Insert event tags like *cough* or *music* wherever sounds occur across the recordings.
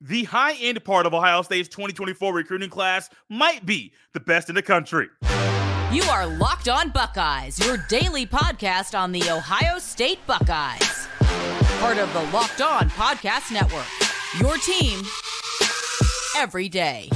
the high end part of Ohio State's 2024 recruiting class might be the best in the country. You are Locked On Buckeyes, your daily podcast on the Ohio State Buckeyes. Part of the Locked On Podcast Network. Your team every day.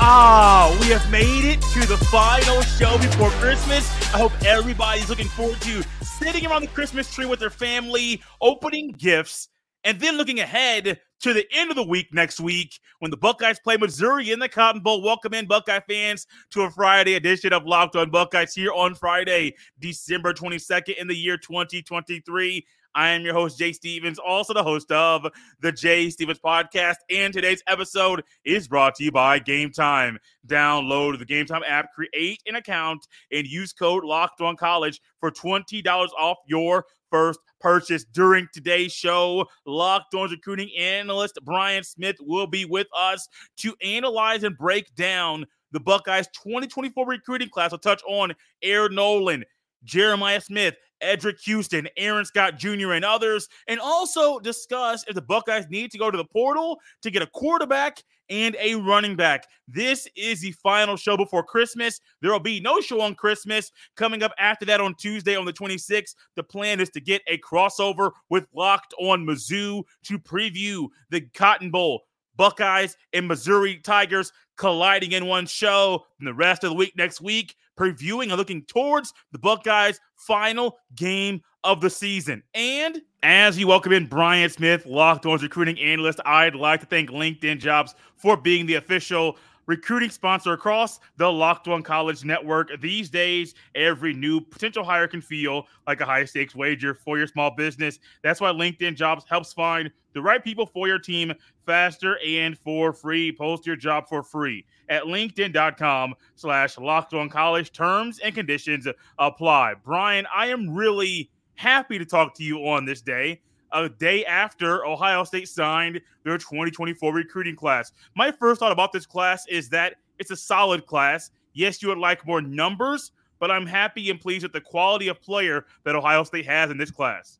Ah, we have made it to the final show before Christmas. I hope everybody's looking forward to sitting around the Christmas tree with their family, opening gifts, and then looking ahead to the end of the week next week when the Buckeyes play Missouri in the Cotton Bowl. Welcome in, Buckeye fans, to a Friday edition of Locked on Buckeyes here on Friday, December 22nd in the year 2023. I am your host, Jay Stephens, also the host of the Jay Stephens podcast. And today's episode is brought to you by Gametime. Download the Gametime app, create an account, and use code Locked On College for $20 off your first purchase during today's show. Locked on recruiting analyst Brian Smith will be with us to analyze and break down the Buckeyes 2024 recruiting class. We'll touch on Air Noland, Jeremiah Smith, Eddrick Houston, Aaron Scott Jr., and others, and also discuss if the Buckeyes need to go to the portal to get a quarterback and a running back. This is the final show before Christmas. There will be no show on Christmas. Coming up after that on Tuesday on the 26th, the plan is to get a crossover with Locked on Mizzou to preview the Cotton Bowl. Buckeyes and Missouri Tigers colliding in one show. And the rest of the week next week, previewing and looking towards the Buckeyes' final game of the season. And as you welcome in Brian Smith, Locked On recruiting analyst, I'd like to thank LinkedIn Jobs for being the official recruiting sponsor across the Locked On College Network. These days, every new potential hire can feel like a high stakes wager for your small business. That's why LinkedIn Jobs helps find the right people for your team faster and for free. Post your job for free at linkedin.com slash locked on college. Terms and conditions apply. Brian, I am really happy to talk to you on this day a day after Ohio State signed their 2024 recruiting class. My first thought about this class is that it's a solid class. Yes, you would like more numbers, but I'm happy and pleased with the quality of player that Ohio State has in this class.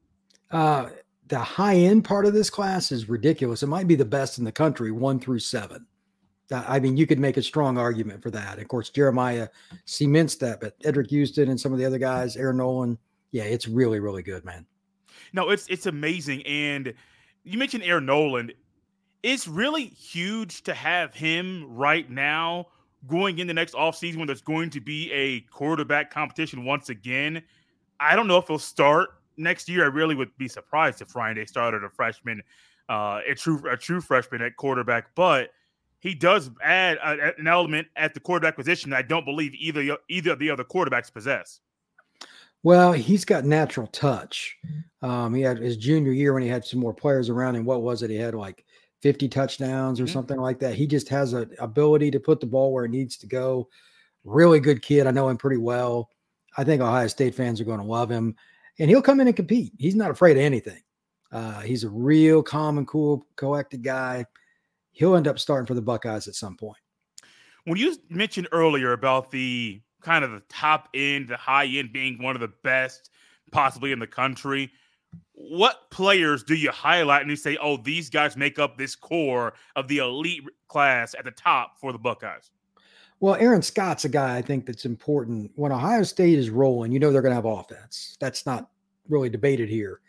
Uh, the high end part of this class is ridiculous. It might be the best in the country, one through seven. I mean, you could make a strong argument for that. Of course, Jeremiah cements that, but Eddrick Houston and some of the other guys, Air Noland, yeah, it's really, really good, man. No, it's it's amazing. And you mentioned Air Noland. It's really huge to have him right now going in the next offseason when there's going to be a quarterback competition once again. I don't know if he'll start next year. I really would be surprised if Ryan Day started a freshman, uh, a true a true freshman at quarterback, but he does add a, an element at the quarterback position that I don't believe either either of the other quarterbacks possess. Well, he's got natural touch. Um, he had his junior year when he had some more players around him. What was it? He had like 50 touchdowns or mm-hmm. something like that. He just has an ability to put the ball where it needs to go. Really good kid. I know him pretty well. I think Ohio State fans are going to love him, and he'll come in and compete. He's not afraid of anything. Uh, he's a real calm and cool, collected guy. He'll end up starting for the Buckeyes at some point. When you mentioned earlier about the kind of the top end, the high end being one of the best possibly in the country. What players do you highlight and you say, oh, these guys make up this core of the elite class at the top for the Buckeyes? Well, Aaron Scott's a guy I think that's important. When Ohio State is rolling, you know they're going to have offense. That's not really debated here.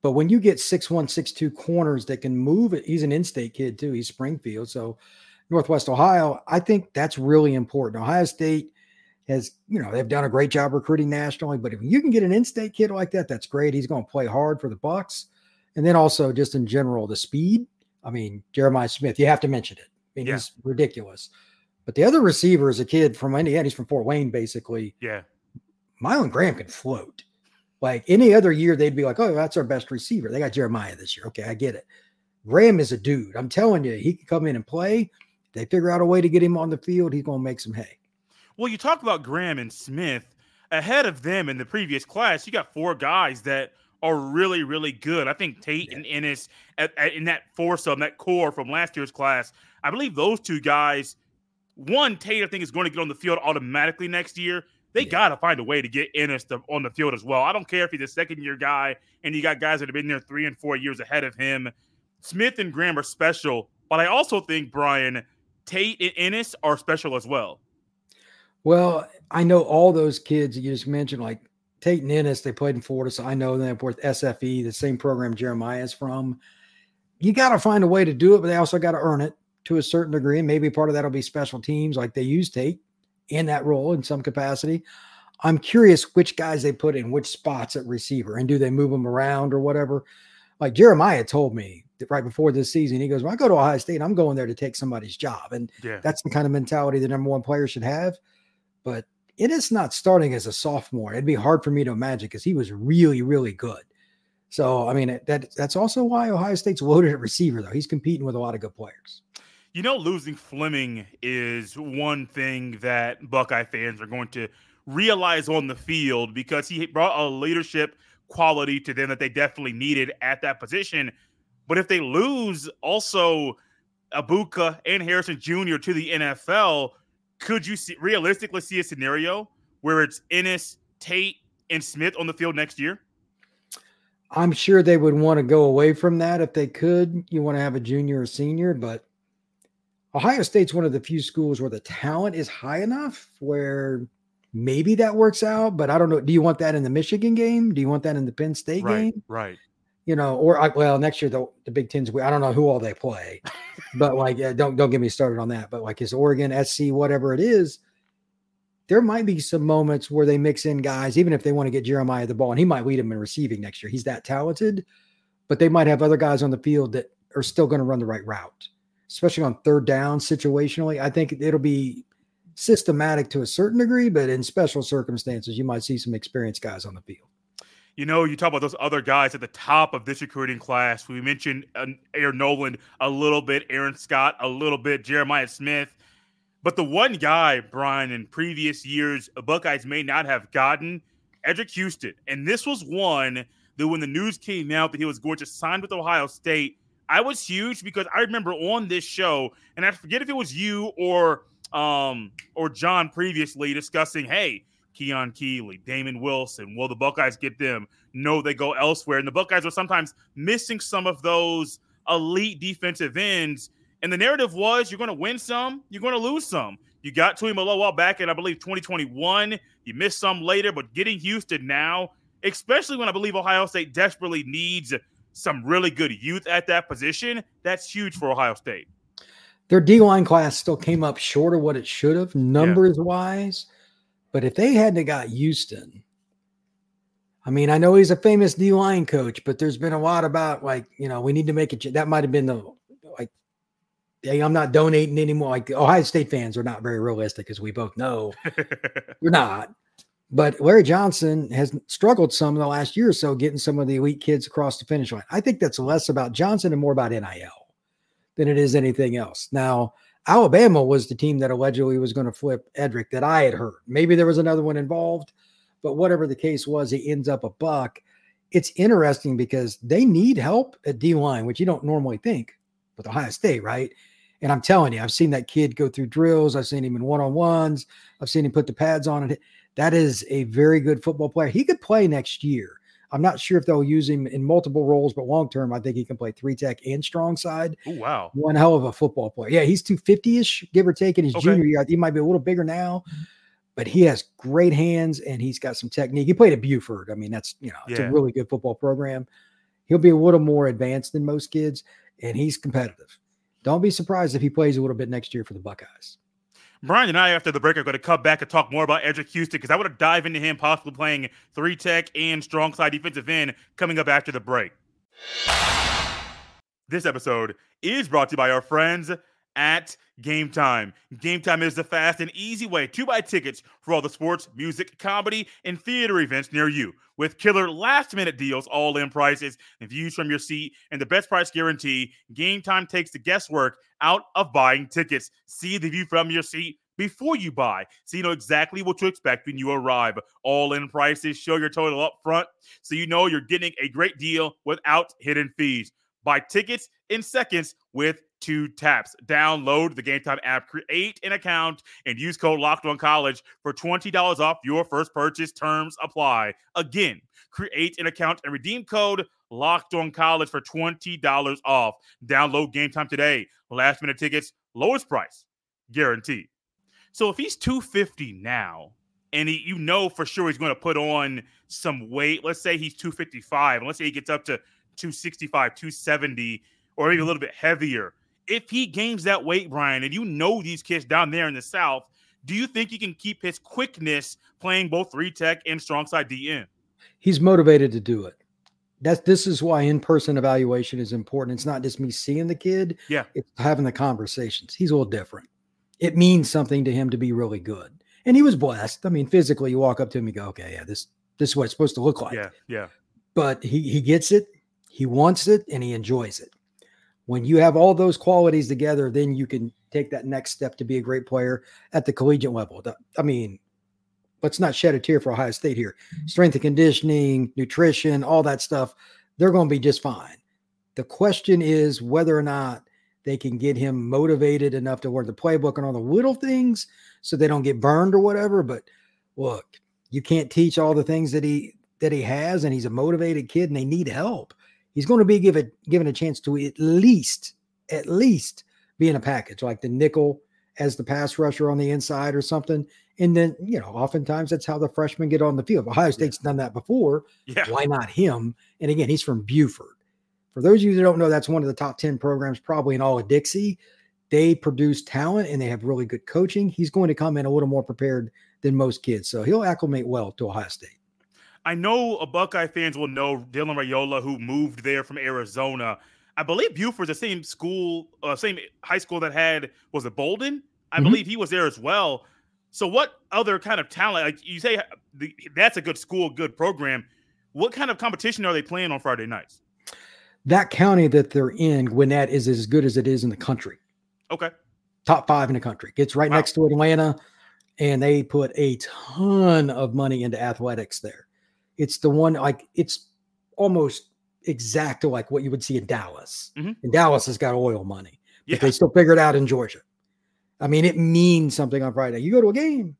But when you get six one, six two corners that can move he's an in-state kid too. He's Springfield, so Northwest Ohio. I think that's really important. Ohio State has, you know, they've done a great job recruiting nationally. But if you can get an in-state kid like that, that's great. He's going to play hard for the Bucks, and then also just in general the speed. I mean, Jeremiah Smith, you have to mention it. I mean, yeah. he's ridiculous. But the other receiver is a kid from Indiana. He's from Fort Wayne, basically. Yeah. Mylan Graham can float. Like any other year, they'd be like, oh, that's our best receiver. They got Jeremiah this year. Okay, I get it. Graham is a dude. I'm telling you, he can come in and play. They figure out a way to get him on the field. He's going to make some hay. Well, you talk about Graham and Smith. Ahead of them in the previous class, you got four guys that are really, really good. I think Tate yeah. and Ennis at, at, in that foursome, that core from last year's class. I believe those two guys. One, Tate, I think is going to get on the field automatically next year. they yeah. got to find a way to get Ennis to, on the field as well. I don't care if he's a second year guy and you got guys that have been there three and four years ahead of him. Smith and Graham are special, but I also think, Brian, Tate and Ennis are special as well. Well, I know all those kids that you just mentioned, like Tate and Ennis, they played in Florida, so I know them with SFE, the same program Jeremiah is from. You got to find a way to do it, but they also got to earn it to a certain degree. And maybe part of that will be special teams, like they use Tate in that role in some capacity. I'm curious which guys they put in which spots at receiver and do they move them around or whatever. Like Jeremiah told me right before this season, he goes, When I go to Ohio State, I'm going there to take somebody's job. And yeah. that's the kind of mentality the number one player should have. But it is not starting as a sophomore. It'd be hard for me to imagine because he was really, really good. So, I mean, that that's also why Ohio State's *laughs* loaded at receiver, though. He's competing with a lot of good players. You know, losing Fleming is one thing that Buckeye fans are going to realize on the field because he brought a leadership quality to them that they definitely needed at that position. But if they lose also Egbuka and Harrison Jr. to the NFL, could you see, realistically see a scenario where it's Ennis, Tate, and Smith on the field next year? I'm sure they would want to go away from that if they could. You want to have a junior or senior, but Ohio State's one of the few schools where the talent is high enough where maybe that works out, but I don't know. Do you want that in the Michigan game? Do you want that in the Penn State right, game? Right. You know, or uh, well, next year the, the Big Ten's. I don't know who all they play, but like, don't don't get me started on that. But like, is Oregon, SC, whatever it is, there might be some moments where they mix in guys, even if they want to get Jeremiah the ball, and he might lead them in receiving next year. He's that talented, but they might have other guys on the field that are still going to run the right route especially on third down situationally. I think it'll be systematic to a certain degree, but in special circumstances, you might see some experienced guys on the field. You know, you talk about those other guys at the top of this recruiting class. We mentioned uh, Air Noland a little bit, Aaron Scott a little bit, Jeremiah Smith. But the one guy, Brian, in previous years, Buckeyes may not have gotten, Eddrick Houston. And this was one that when the news came out that he was going to sign with Ohio State, I was huge because I remember on this show, and I forget if it was you or um or John previously discussing, hey, Keon Keeley, Damon Wilson, will the Buckeyes get them? No, they go elsewhere. And the Buckeyes are sometimes missing some of those elite defensive ends. And the narrative was you're going to win some, you're going to lose some. You got Tuimoloau back in, I believe, 2021. You missed some later, but getting Houston now, especially when I believe Ohio State desperately needs some really good youth at that position, that's huge for Ohio State. Their D line class still came up short of what it should have, numbers yeah. wise. But if they hadn't got Houston, I mean, I know he's a famous D line coach, but there's been a lot about like, you know, we need to make it. That might have been the like, hey, I'm not donating anymore. Like Ohio State fans are not very realistic, as we both know. *laughs* We're not. But Larry Johnson has struggled some in the last year or so getting some of the elite kids across the finish line. I think that's less about Johnson and more about NIL than it is anything else. Now, Alabama was the team that allegedly was going to flip Eddrick that I had heard. Maybe there was another one involved, but whatever the case was, he ends up a buck. It's interesting because they need help at D line, which you don't normally think with Ohio State, right? And I'm telling you, I've seen that kid go through drills. I've seen him in one on ones. I've seen him put the pads on. And that is a very good football player. He could play next year. I'm not sure if they'll use him in multiple roles, but long term, I think he can play three tech and strong side. Oh, wow. One hell of a football player. Yeah, he's 250 ish, give or take, in his okay. junior year. He might be a little bigger now, but he has great hands and he's got some technique. He played at Buford. I mean, that's, you know, it's yeah. a really good football program. He'll be a little more advanced than most kids, and he's competitive. Don't be surprised if he plays a little bit next year for the Buckeyes. Brian and I, after the break, are going to come back and talk more about Eddrick Houston because I want to dive into him possibly playing three tech and strong side defensive end coming up after the break. This episode is brought to you by our friends at Gametime. Game Time is the fast and easy way to buy tickets for all the sports, music, comedy, and theater events near you. With killer last minute deals, all in prices, and views from your seat, and the best price guarantee, Gametime takes the guesswork out of buying tickets. See the view from your seat before you buy so you know exactly what to expect when you arrive. All in prices, show your total up front so you know you're getting a great deal without hidden fees. Buy tickets in seconds with two taps. Download the Gametime app, create an account, and use code Locked On College for twenty dollars off your first purchase. Terms apply. Again, create an account and redeem code Locked On College for twenty dollars off. Download Gametime today. Last minute tickets, lowest price, guaranteed. So if he's two fifty now, and he, you know for sure he's going to put on some weight. Let's say he's 255, and let's say he gets up to 265, 270, or maybe a little bit heavier if he gains that weight, Brian, and you know these kids down there in the South, do you think he can keep his quickness playing both three tech and strong side DN? He's motivated to do it. That's this is why in-person evaluation is important. It's not just me seeing the kid. Yeah. It's having the conversations. He's a little different. It means something to him to be really good. And he was blessed. I mean, physically, you walk up to him and you go, okay, yeah, this this is what it's supposed to look like. Yeah, yeah. But he he gets it, he wants it, and he enjoys it when you have all those qualities together, then you can take that next step to be a great player at the collegiate level. I mean, let's not shed a tear for Ohio State here. Mm-hmm. Strength and conditioning, nutrition, all that stuff, they're going to be just fine. The question is whether or not they can get him motivated enough to learn the playbook and all the little things so they don't get burned or whatever. But look, you can't teach all the things that he that he has, and he's a motivated kid and they need help he's going to be given given a chance to at least at least be in a package like the nickel as the pass rusher on the inside or something. And then, you know, oftentimes that's how the freshmen get on the field. Ohio State's yeah. done that before. Yeah. Why not him? And again, he's from Buford. For those of you that don't know, that's one of the top 10 programs, probably in all of Dixie. They produce talent and they have really good coaching. He's going to come in a little more prepared than most kids. So he'll acclimate well to Ohio State. I know a Buckeye fans will know Dylan Raiola, who moved there from Arizona. I believe Buford's the same school, uh, same high school that had was it Bolden? I mm-hmm. believe he was there as well. So, what other kind of talent? Like you say, the, that's a good school, good program. What kind of competition are they playing on Friday nights? That county that they're in, Gwinnett, is as good as it is in the country. Okay, top five in the country. It's right wow. next to Atlanta, and they put a ton of money into athletics there. It's the one like it's almost exact to like what you would see in Dallas. Mm-hmm. And Dallas has got oil money, but yeah. they still figure it out in Georgia. I mean, it means something on Friday. You go to a game,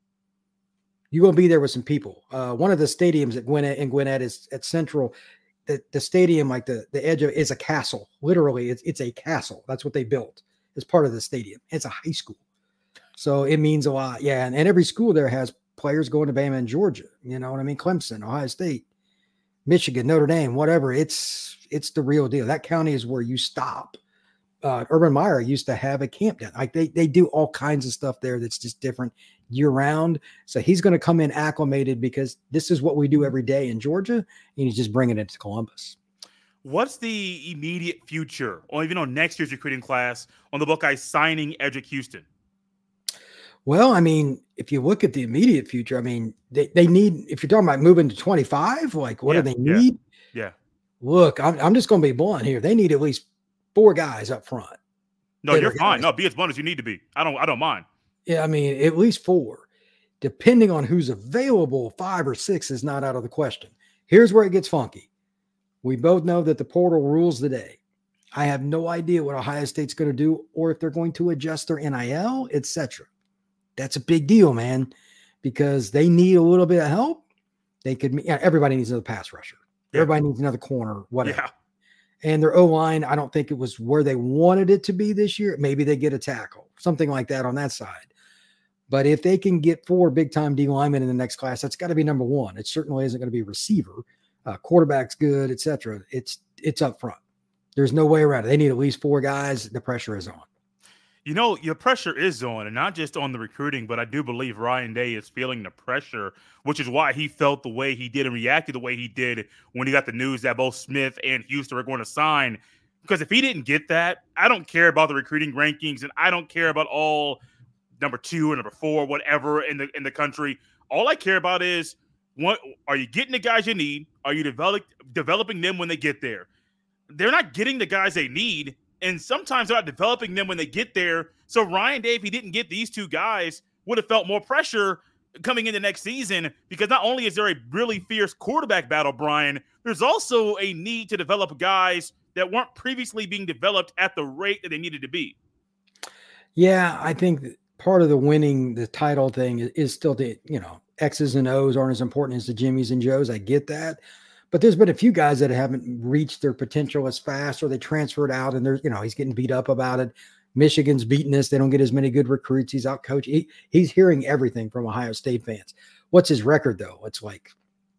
you're gonna be there with some people. Uh, one of the stadiums at Gwinnett and Gwinnett is at Central. The, the stadium, like the, the edge of is a castle. Literally, it's it's a castle. That's what they built as part of the stadium. It's a high school. So it means a lot. Yeah. And, and every school there has players going to Bama and Georgia. You know what I mean? Clemson, Ohio State, Michigan, Notre Dame, whatever. It's it's the real deal. That county is where you stop. Uh, Urban Meyer used to have a camp down. Like they they do all kinds of stuff there that's just different year round. So he's going to come in acclimated because this is what we do every day in Georgia, and he's just bringing it to Columbus. What's the immediate future, or even on next year's recruiting class, on the Buckeyes signing Eddrick Houston? Well, I mean, if you look at the immediate future, I mean, they, they need, if you're talking about moving to 25, like what yeah, do they need? Yeah. yeah. Look, I'm, I'm just going to be blunt here. They need at least four guys up front. No, you're fine. Guys. No, be as blunt as you need to be. I don't, I don't mind. Yeah. I mean, at least four, depending on who's available, five or six is not out of the question. Here's where it gets funky. We both know that the portal rules the day. I have no idea what Ohio State's going to do or if they're going to adjust their NIL, etc that's a big deal, man, because they need a little bit of help. They could, yeah, everybody needs another pass rusher. Yeah. Everybody needs another corner, whatever. Yeah. And their O line, I don't think it was where they wanted it to be this year. Maybe they get a tackle, something like that on that side. But if they can get four big time D linemen in the next class, that's got to be number one. It certainly isn't going to be receiver. Uh, quarterback's good, etc. It's it's up front. There's no way around it. They need at least four guys. The pressure is on. You know, your pressure is on, and not just on the recruiting, but I do believe Ryan Day is feeling the pressure, which is why he felt the way he did and reacted the way he did when he got the news that both Smith and Houston were going to sign. Because if he didn't get that, I don't care about the recruiting rankings, and I don't care about all number two or number four, whatever in the in the country. All I care about is what are you getting the guys you need? Are you develop, developing them when they get there? They're not getting the guys they need and sometimes they're not developing them when they get there. So Ryan Day, if he didn't get these two guys, would have felt more pressure coming into next season because not only is there a really fierce quarterback battle, Brian, there's also a need to develop guys that weren't previously being developed at the rate that they needed to be. Yeah, I think part of the winning the title thing is, still the, you know, X's and O's aren't as important as the Jimmys and Joes. I get that. But there's been a few guys that haven't reached their potential as fast or they transferred out and there's, you know, he's getting beat up about it. Michigan's beating us. They don't get as many good recruits. He's out coach. He, he's hearing everything from Ohio State fans. What's his record though? It's like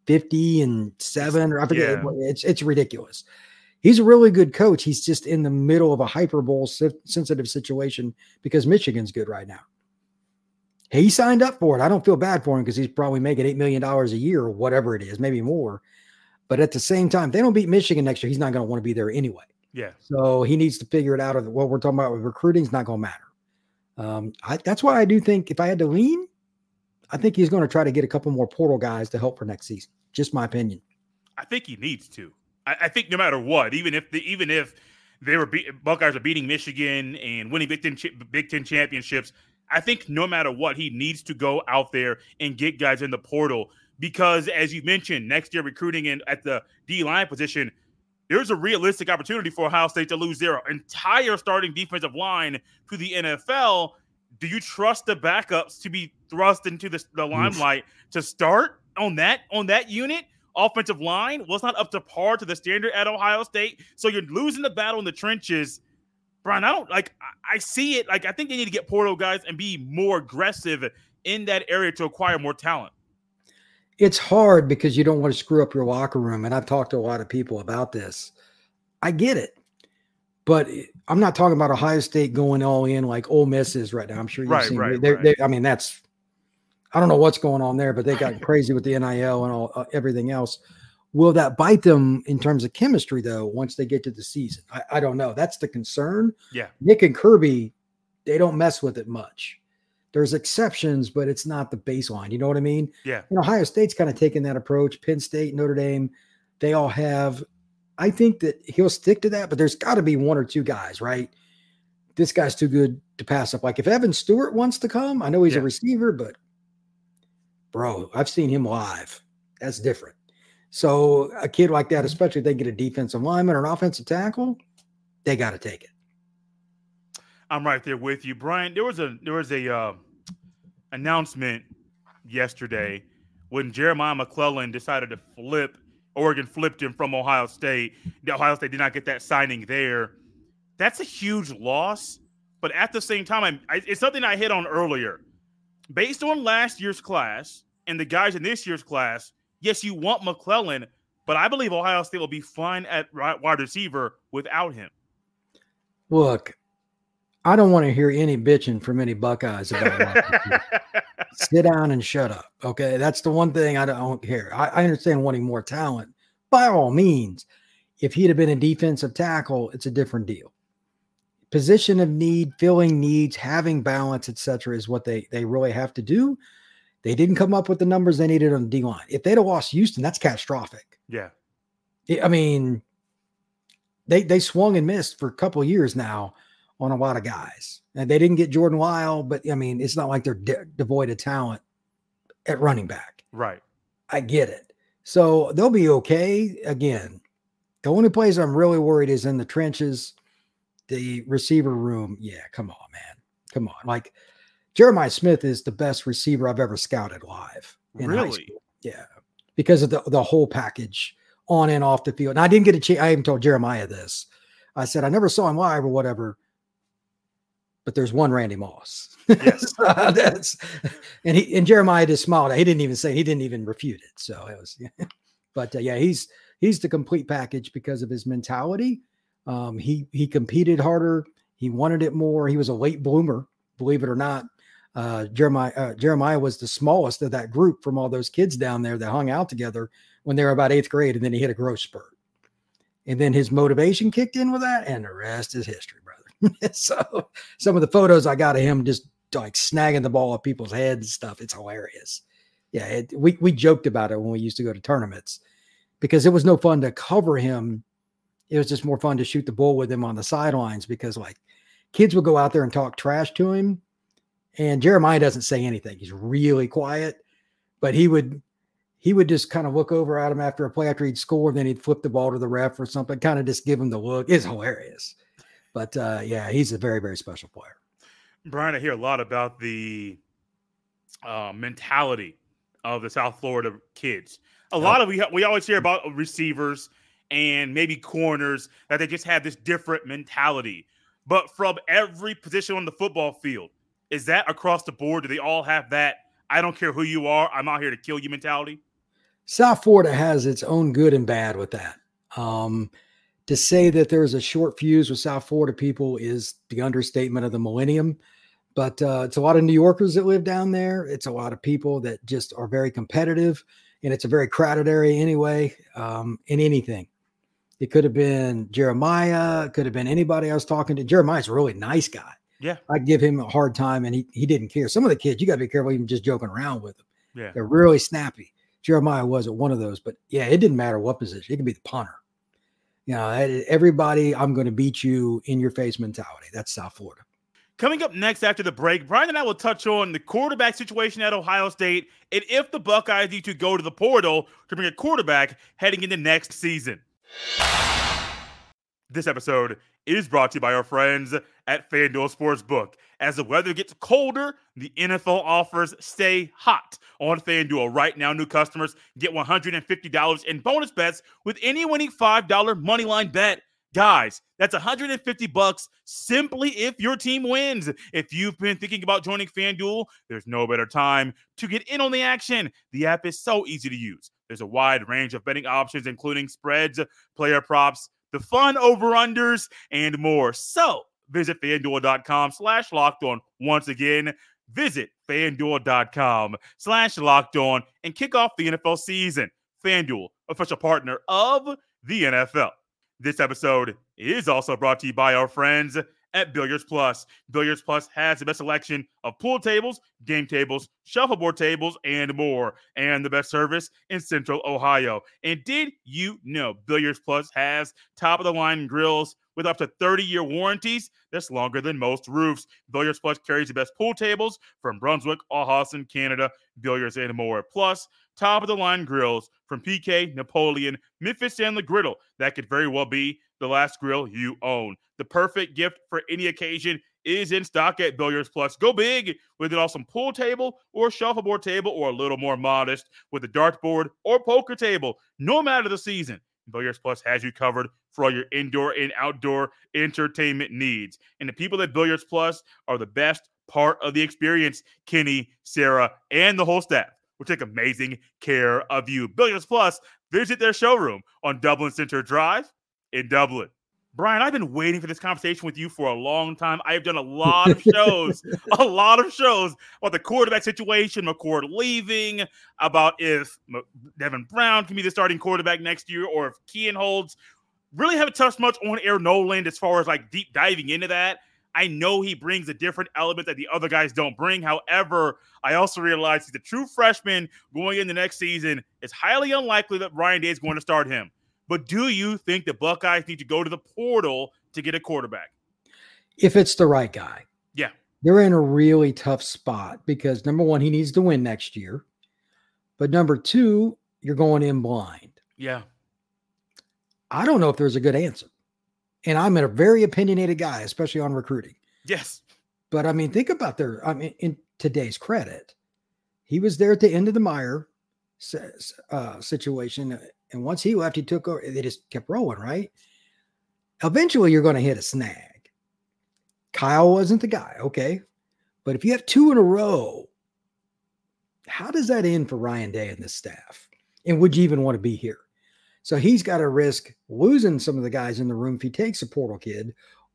50 and seven, or I forget. Yeah. It's it's ridiculous. He's a really good coach. He's just in the middle of a hyper bowl sensitive situation because Michigan's good right now. He signed up for it. I don't feel bad for him because he's probably making $8 million a year or whatever it is, maybe more. But at the same time, if they don't beat Michigan next year, he's not going to want to be there anyway. Yeah. So he needs to figure it out. Of what we're talking about with recruiting is not going to matter. Um, I, that's why I do think if I had to lean, I think he's going to try to get a couple more portal guys to help for next season. Just my opinion. I think he needs to. I, I think no matter what, even if the, even if they were be- Buckeyes are beating Michigan and winning Big Ten, Big Ten championships, I think no matter what, he needs to go out there and get guys in the portal because, as you mentioned, next year recruiting in at the D line position, there's a realistic opportunity for Ohio State to lose their entire starting defensive line to the NFL. Do you trust the backups to be thrust into the, the limelight to start on that on that unit? offensive line was not up to par to the standard at Ohio State. So you're losing the battle in the trenches. Brian, I don't like I see it. Like I think they need to get portal guys and be more aggressive in that area to acquire more talent. It's hard because you don't want to screw up your locker room. And I've talked to a lot of people about this. I get it. But I'm not talking about Ohio State going all in like Ole Miss is right now. I'm sure you've right, seen. Right, they're, right. They, I mean, that's I don't know what's going on there, but they got *laughs* crazy with the NIL and all uh, everything else. Will that bite them in terms of chemistry though? Once they get to the season, I, I don't know. That's the concern. Yeah, Nick and Kirby, they don't mess with it much. There's exceptions, but it's not the baseline. You know what I mean? Yeah. And Ohio State's kind of taking that approach. Penn State, Notre Dame, they all have. I think that he'll stick to that, but there's got to be one or two guys, right? This guy's too good to pass up. Like if Evan Stewart wants to come, I know he's Yeah. a receiver, but bro, I've seen him live. That's different. So a kid like that, especially if they get a defensive lineman or an offensive tackle, they got to take it. I'm right there with you, Brian. There was a there was a uh, announcement yesterday when Jeremiah McClellan decided to flip. Oregon flipped him from Ohio State. Ohio State did not get that signing there. That's a huge loss. But at the same time, I, it's something I hit on earlier. Based on last year's class and the guys in this year's class, yes, you want McClellan, but I believe Ohio State will be fine at wide receiver without him. Look, I don't want to hear any bitching from any Buckeyes about it. *laughs* Sit down and shut up. Okay. That's the one thing I don't care. I, I understand wanting more talent by all means. If he'd have been a defensive tackle, it's a different deal. Position of need, filling needs, having balance, etc., is what they they really have to do. They didn't come up with the numbers they needed on the D line. If they'd have lost Houston, that's catastrophic. yeah. I mean, they they swung and missed for a couple of years now on a lot of guys, and they didn't get Jordan Wild, But I mean, it's not like they're de- devoid of talent at running back. Right. I get it, so they'll be okay. Again, the only place I'm really worried is in the trenches, the receiver room. Yeah, come on, man, come on. Like Jeremiah Smith is the best receiver I've ever scouted live. in high Really? school. Yeah, because of the the whole package on and off the field. And I didn't get a chance. I even told Jeremiah this. I said I never saw him live or whatever, but there's one Randy Moss. Yes. *laughs* *laughs* that's and he and Jeremiah just smiled. He didn't even say he didn't even refute it. So it was, *laughs* but uh, yeah, he's he's the complete package because of his mentality. Um, he he competed harder. He wanted it more. He was a late bloomer, believe it or not. Uh, Jeremiah uh, Jeremiah was the smallest of that group from all those kids down there that hung out together when they were about eighth grade, and then he hit a growth spurt. And then his motivation kicked in with that, and the rest is history, brother. *laughs* so some of the photos I got of him just like snagging the ball off people's heads and stuff, it's hilarious. Yeah, it, we we joked about it when we used to go to tournaments because it was no fun to cover him. It was just more fun to shoot the bull with him on the sidelines because like kids would go out there and talk trash to him. And Jeremiah doesn't say anything. He's really quiet, but he would he would just kind of look over at him after a play after he'd score, then he'd flip the ball to the ref or something, kind of just give him the look. It's hilarious. But uh, yeah, he's a very, very special player. Brian, I hear a lot about the uh, mentality of the South Florida kids. A lot of we we always hear about receivers and maybe corners that they just have this different mentality. But from every position on the football field, is that across the board? Do they all have that? I don't care who you are. I'm out here to kill you mentality. South Florida has its own good and bad with that. Um, to say that there's a short fuse with South Florida people is the understatement of the millennium. But uh, it's a lot of New Yorkers that live down there. It's a lot of people that just are very competitive, and it's a very crowded area anyway. Um, in anything, it could have been Jeremiah. It could have been anybody I was talking to. Jeremiah's a really nice guy. Yeah, I give him a hard time, and he he didn't care. Some of the kids, you got to be careful even just joking around with them. Yeah, they're really snappy. Jeremiah wasn't one of those, but yeah, it didn't matter what position. It could be the punter. You know, eh, everybody, I'm going to beat you in your face mentality. That's South Florida. Coming up next after the break, Brian and I will touch on the quarterback situation at Ohio State and if the Buckeyes need to go to the portal to bring a quarterback heading into next season. This episode is brought to you by our friends at FanDuel Sportsbook. As the weather gets colder, the NFL offers stay hot on FanDuel. Right now, new customers get $150 in bonus bets with any winning $5 moneyline bet. Guys, that's 150 bucks simply if your team wins. If you've been thinking about joining FanDuel, there's no better time to get in on the action. The app is so easy to use. There's a wide range of betting options, including spreads, player props, the fun over-unders, and more. So visit fanduel.com slash locked on. Once again, visit fanduel.com slash locked on and kick off the NFL season. FanDuel, official partner of the NFL. This episode is also brought to you by our friends at Billiards Plus. Billiards Plus has the best selection of pool tables, game tables, shuffleboard tables, and more, and the best service in Central Ohio. And did you know Billiards Plus has top of the line grills with up to 30 year warranties? That's longer than most roofs. Billiards Plus carries the best pool tables from Brunswick, Olhausen, Canada, Billiards, and more. Plus, top of the line grills from PK, Napoleon, Memphis, and the Griddle. That could very well be the last grill you own. The perfect gift for any occasion is in stock at Billiards Plus. Go big with an awesome pool table or shuffleboard table, or a little more modest with a dartboard or poker table. No matter the season, Billiards Plus has you covered for all your indoor and outdoor entertainment needs. And the people at Billiards Plus are the best part of the experience. Kenny, Sarah, and the whole staff will take amazing care of you. Billiards Plus, visit their showroom on Dublin Center Drive in Dublin. Brian, I've been waiting for this conversation with you for a long time. I've done a *laughs* lot of shows, a lot of shows about the quarterback situation, McCord leaving, about if Devin Brown can be the starting quarterback next year, or if Kienholz. Really haven't touched much on Air Noland as far as like deep diving into that. I know he brings a different element that the other guys don't bring. However, I also realize he's a true freshman going into next season. It's highly unlikely that Ryan Day is going to start him. But do you think the Buckeyes need to go to the portal to get a quarterback? If it's the right guy. Yeah. They're in a really tough spot because number one, he needs to win next year. But number two, you're going in blind. Yeah. I don't know if there's a good answer. And I'm a very opinionated guy, especially on recruiting. Yes. But I mean, think about their, I mean, in today's credit, he was there at the end of the Meyer uh, situation and once he left, he took over. They just kept rolling, right? Eventually, you're going to hit a snag. Kyle wasn't the guy, okay? But if you have two in a row, how does that end for Ryan Day and this staff? And would you even want to be here? So he's got to risk losing some of the guys in the room if he takes a portal kid,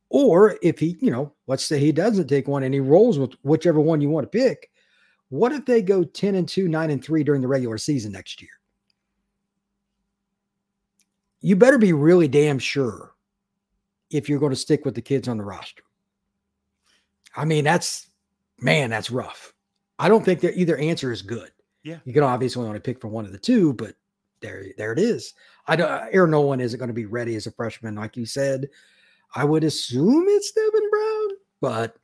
or if he, you know, let's say he doesn't take one and he rolls with whichever one you want to pick. What if they go 10 and 2, 9 and 3 during the regular season next year? You better be really damn sure if you're going to stick with the kids on the roster. I mean, that's man, that's rough. I don't think that either answer is good. Yeah, you can obviously only pick from one of the two, but there, there it is. I don't. Air Noland isn't going to be ready as a freshman, like you said. I would assume it's Devin Brown, but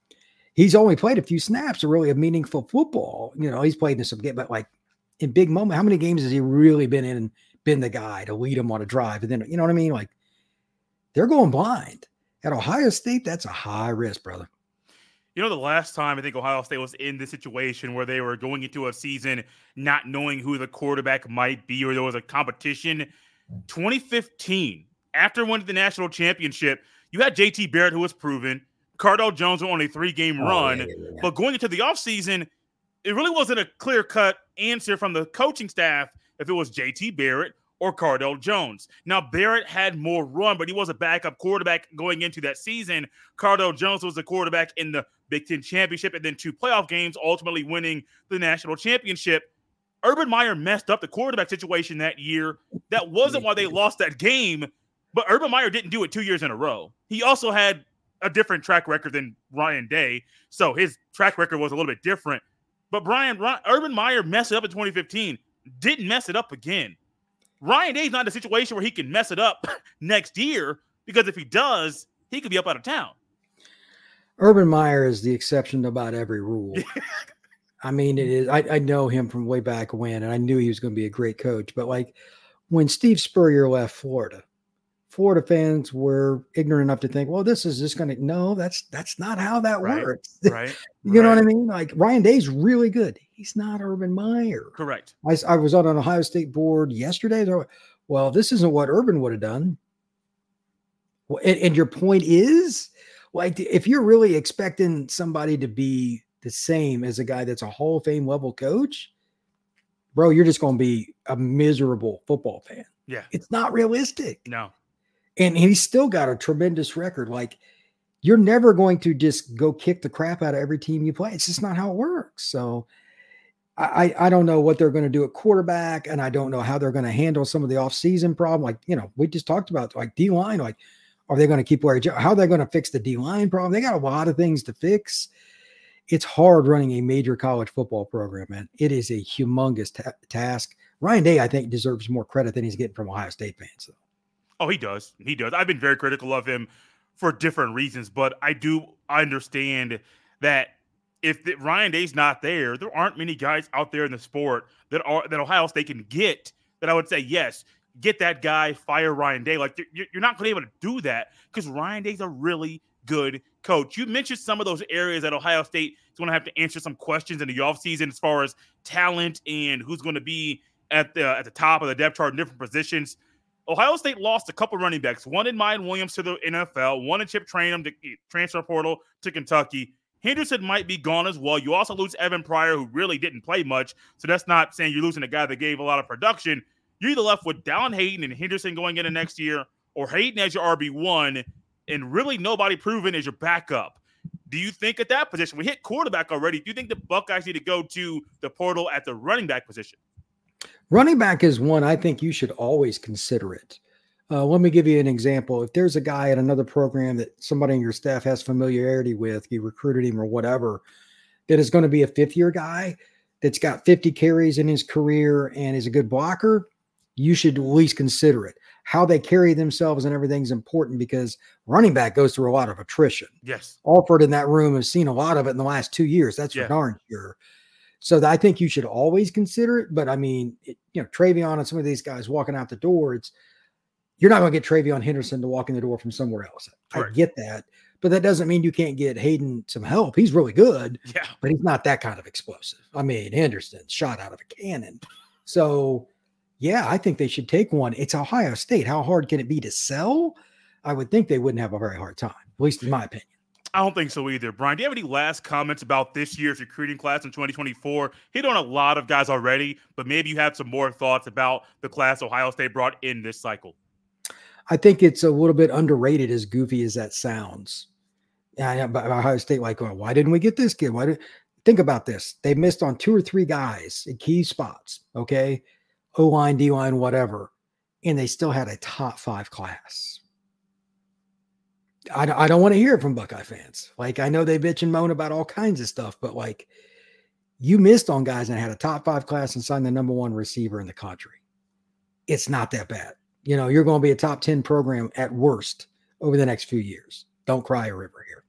he's only played a few snaps of really a meaningful football. You know, he's played in some game, but like in big moment. How many games has he really been in been the guy to lead them on a drive? And then, you know what I mean? Like they're going blind. At Ohio State, that's a high risk, brother. You know, the last time I think Ohio State was in this situation where they were going into a season not knowing who the quarterback might be or there was a competition, 2015, after winning the national championship, you had JT Barrett, who was proven. Cardale Jones on a three game oh, run. Yeah, yeah, yeah. But going into the offseason, it really wasn't a clear cut answer from the coaching staff if it was JT Barrett or Cardale Jones. Now, Barrett had more run, but he was a backup quarterback going into that season. Cardale Jones was the quarterback in the Big Ten championship and then two playoff games, ultimately winning the national championship. Urban Meyer messed up the quarterback situation that year. That wasn't why they lost that game, but Urban Meyer didn't do it two years in a row. He also had a different track record than Ryan Day, so his track record was a little bit different. But Brian, Urban Meyer messed it up in 2015, didn't mess it up again. Ryan Day's not in a situation where he can mess it up *laughs* next year because if he does, he could be up out of town. Urban Meyer is the exception to about every rule. *laughs* I mean, it is. I, I, know him from way back when, and I knew he was going to be a great coach. But like when Steve Spurrier left Florida, Florida fans were ignorant enough to think, well, this is just going to no, that's that's not how that right, works. *laughs* Right. you right. know what I mean? Like Ryan Day's really good. He's not Urban Meyer. Correct. I, I was on an Ohio State board yesterday. Well, this isn't what Urban would have done. Well, and, and your point is, like, if you're really expecting somebody to be the same as a guy that's a Hall of Fame level coach, bro, you're just going to be a miserable football fan. Yeah. It's not realistic. No. And he's still got a tremendous record. Like, you're never going to just go kick the crap out of every team you play. It's just not how it works. So, I, I don't know what they're going to do at quarterback, and I don't know how they're going to handle some of the offseason problem. Like, you know, we just talked about like D line. Like, are they going to keep Larry? How are they going to fix the D line problem? They got a lot of things to fix. It's hard running a major college football program, man. It is a humongous ta- task. Ryan Day, I think, deserves more credit than he's getting from Ohio State fans, though. Oh, he does. He does. I've been very critical of him for different reasons, but I do understand that if the, Ryan Day's not there, there aren't many guys out there in the sport that are that Ohio State can get that I would say yes, get that guy, fire Ryan Day. Like you're, you're not going to be able to do that because Ryan Day's a really good coach. You mentioned some of those areas that Ohio State is going to have to answer some questions in the offseason as far as talent and who's going to be at the at the top of the depth chart in different positions. Ohio State lost a couple running backs, one in Miyan Williams to the NFL, one in Chip Trayanum to transfer portal to Kentucky. Henderson might be gone as well. You also lose Evan Pryor, who really didn't play much. So that's not saying you're losing a guy that gave a lot of production. You're either left with Dallan Hayden and Henderson going into next year, or Hayden as your RB1, and really nobody proven as your backup. Do you think at that position, we hit quarterback already? Do you think the Buckeyes need to go to the portal at the running back position? Running back is one I think you should always consider it. Uh, let me give you an example. If there's a guy at another program that somebody in your staff has familiarity with, you recruited him or whatever, that is going to be a fifth year guy that's got 50 carries in his career and is a good blocker, you should at least consider it. How they carry themselves and everything's important because running back goes through a lot of attrition. Yes. Alford in that room has seen a lot of it in the last two years. That's for yeah. darn sure. So I think you should always consider it. But I mean, it, you know, TreVeyon and some of these guys walking out the door, it's – you're not going to get TreVeyon Henderson to walk in the door from somewhere else. Right. I get that, but that doesn't mean you can't get Hayden some help. He's really good, yeah, but he's not that kind of explosive. I mean, Henderson shot out of a cannon. So, yeah, I think they should take one. It's Ohio State. How hard can it be to sell? I would think they wouldn't have a very hard time, at least in my opinion. I don't think so either. Brian, do you have any last comments about this year's recruiting class in 2024? Hit on a lot of guys already, but maybe you have some more thoughts about the class Ohio State brought in this cycle. I think it's a little bit underrated, as goofy as that sounds. Yeah, but Ohio State, like, well, why didn't we get this kid? Why did think about this? They missed on two or three guys in key spots. Okay, O line, D line, whatever, and they still had a top five class. I, I don't want to hear it from Buckeye fans. Like, I know they bitch and moan about all kinds of stuff, but like, you missed on guys and had a top five class and signed the number one receiver in the country. It's not that bad you know, you're going to be a top 10 program at worst over the next few years. Don't cry a river here.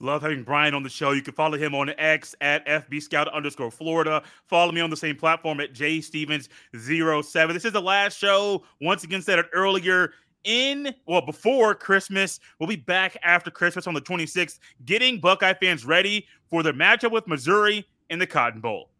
Love having Brian on the show. You can follow him on X at FB Scout underscore Florida. Follow me on the same platform at J Stevens07. This is the last show. Once again, said it earlier. In well, before Christmas, we'll be back after Christmas on the 26th, getting Buckeye fans ready for their matchup with Missouri in the Cotton Bowl.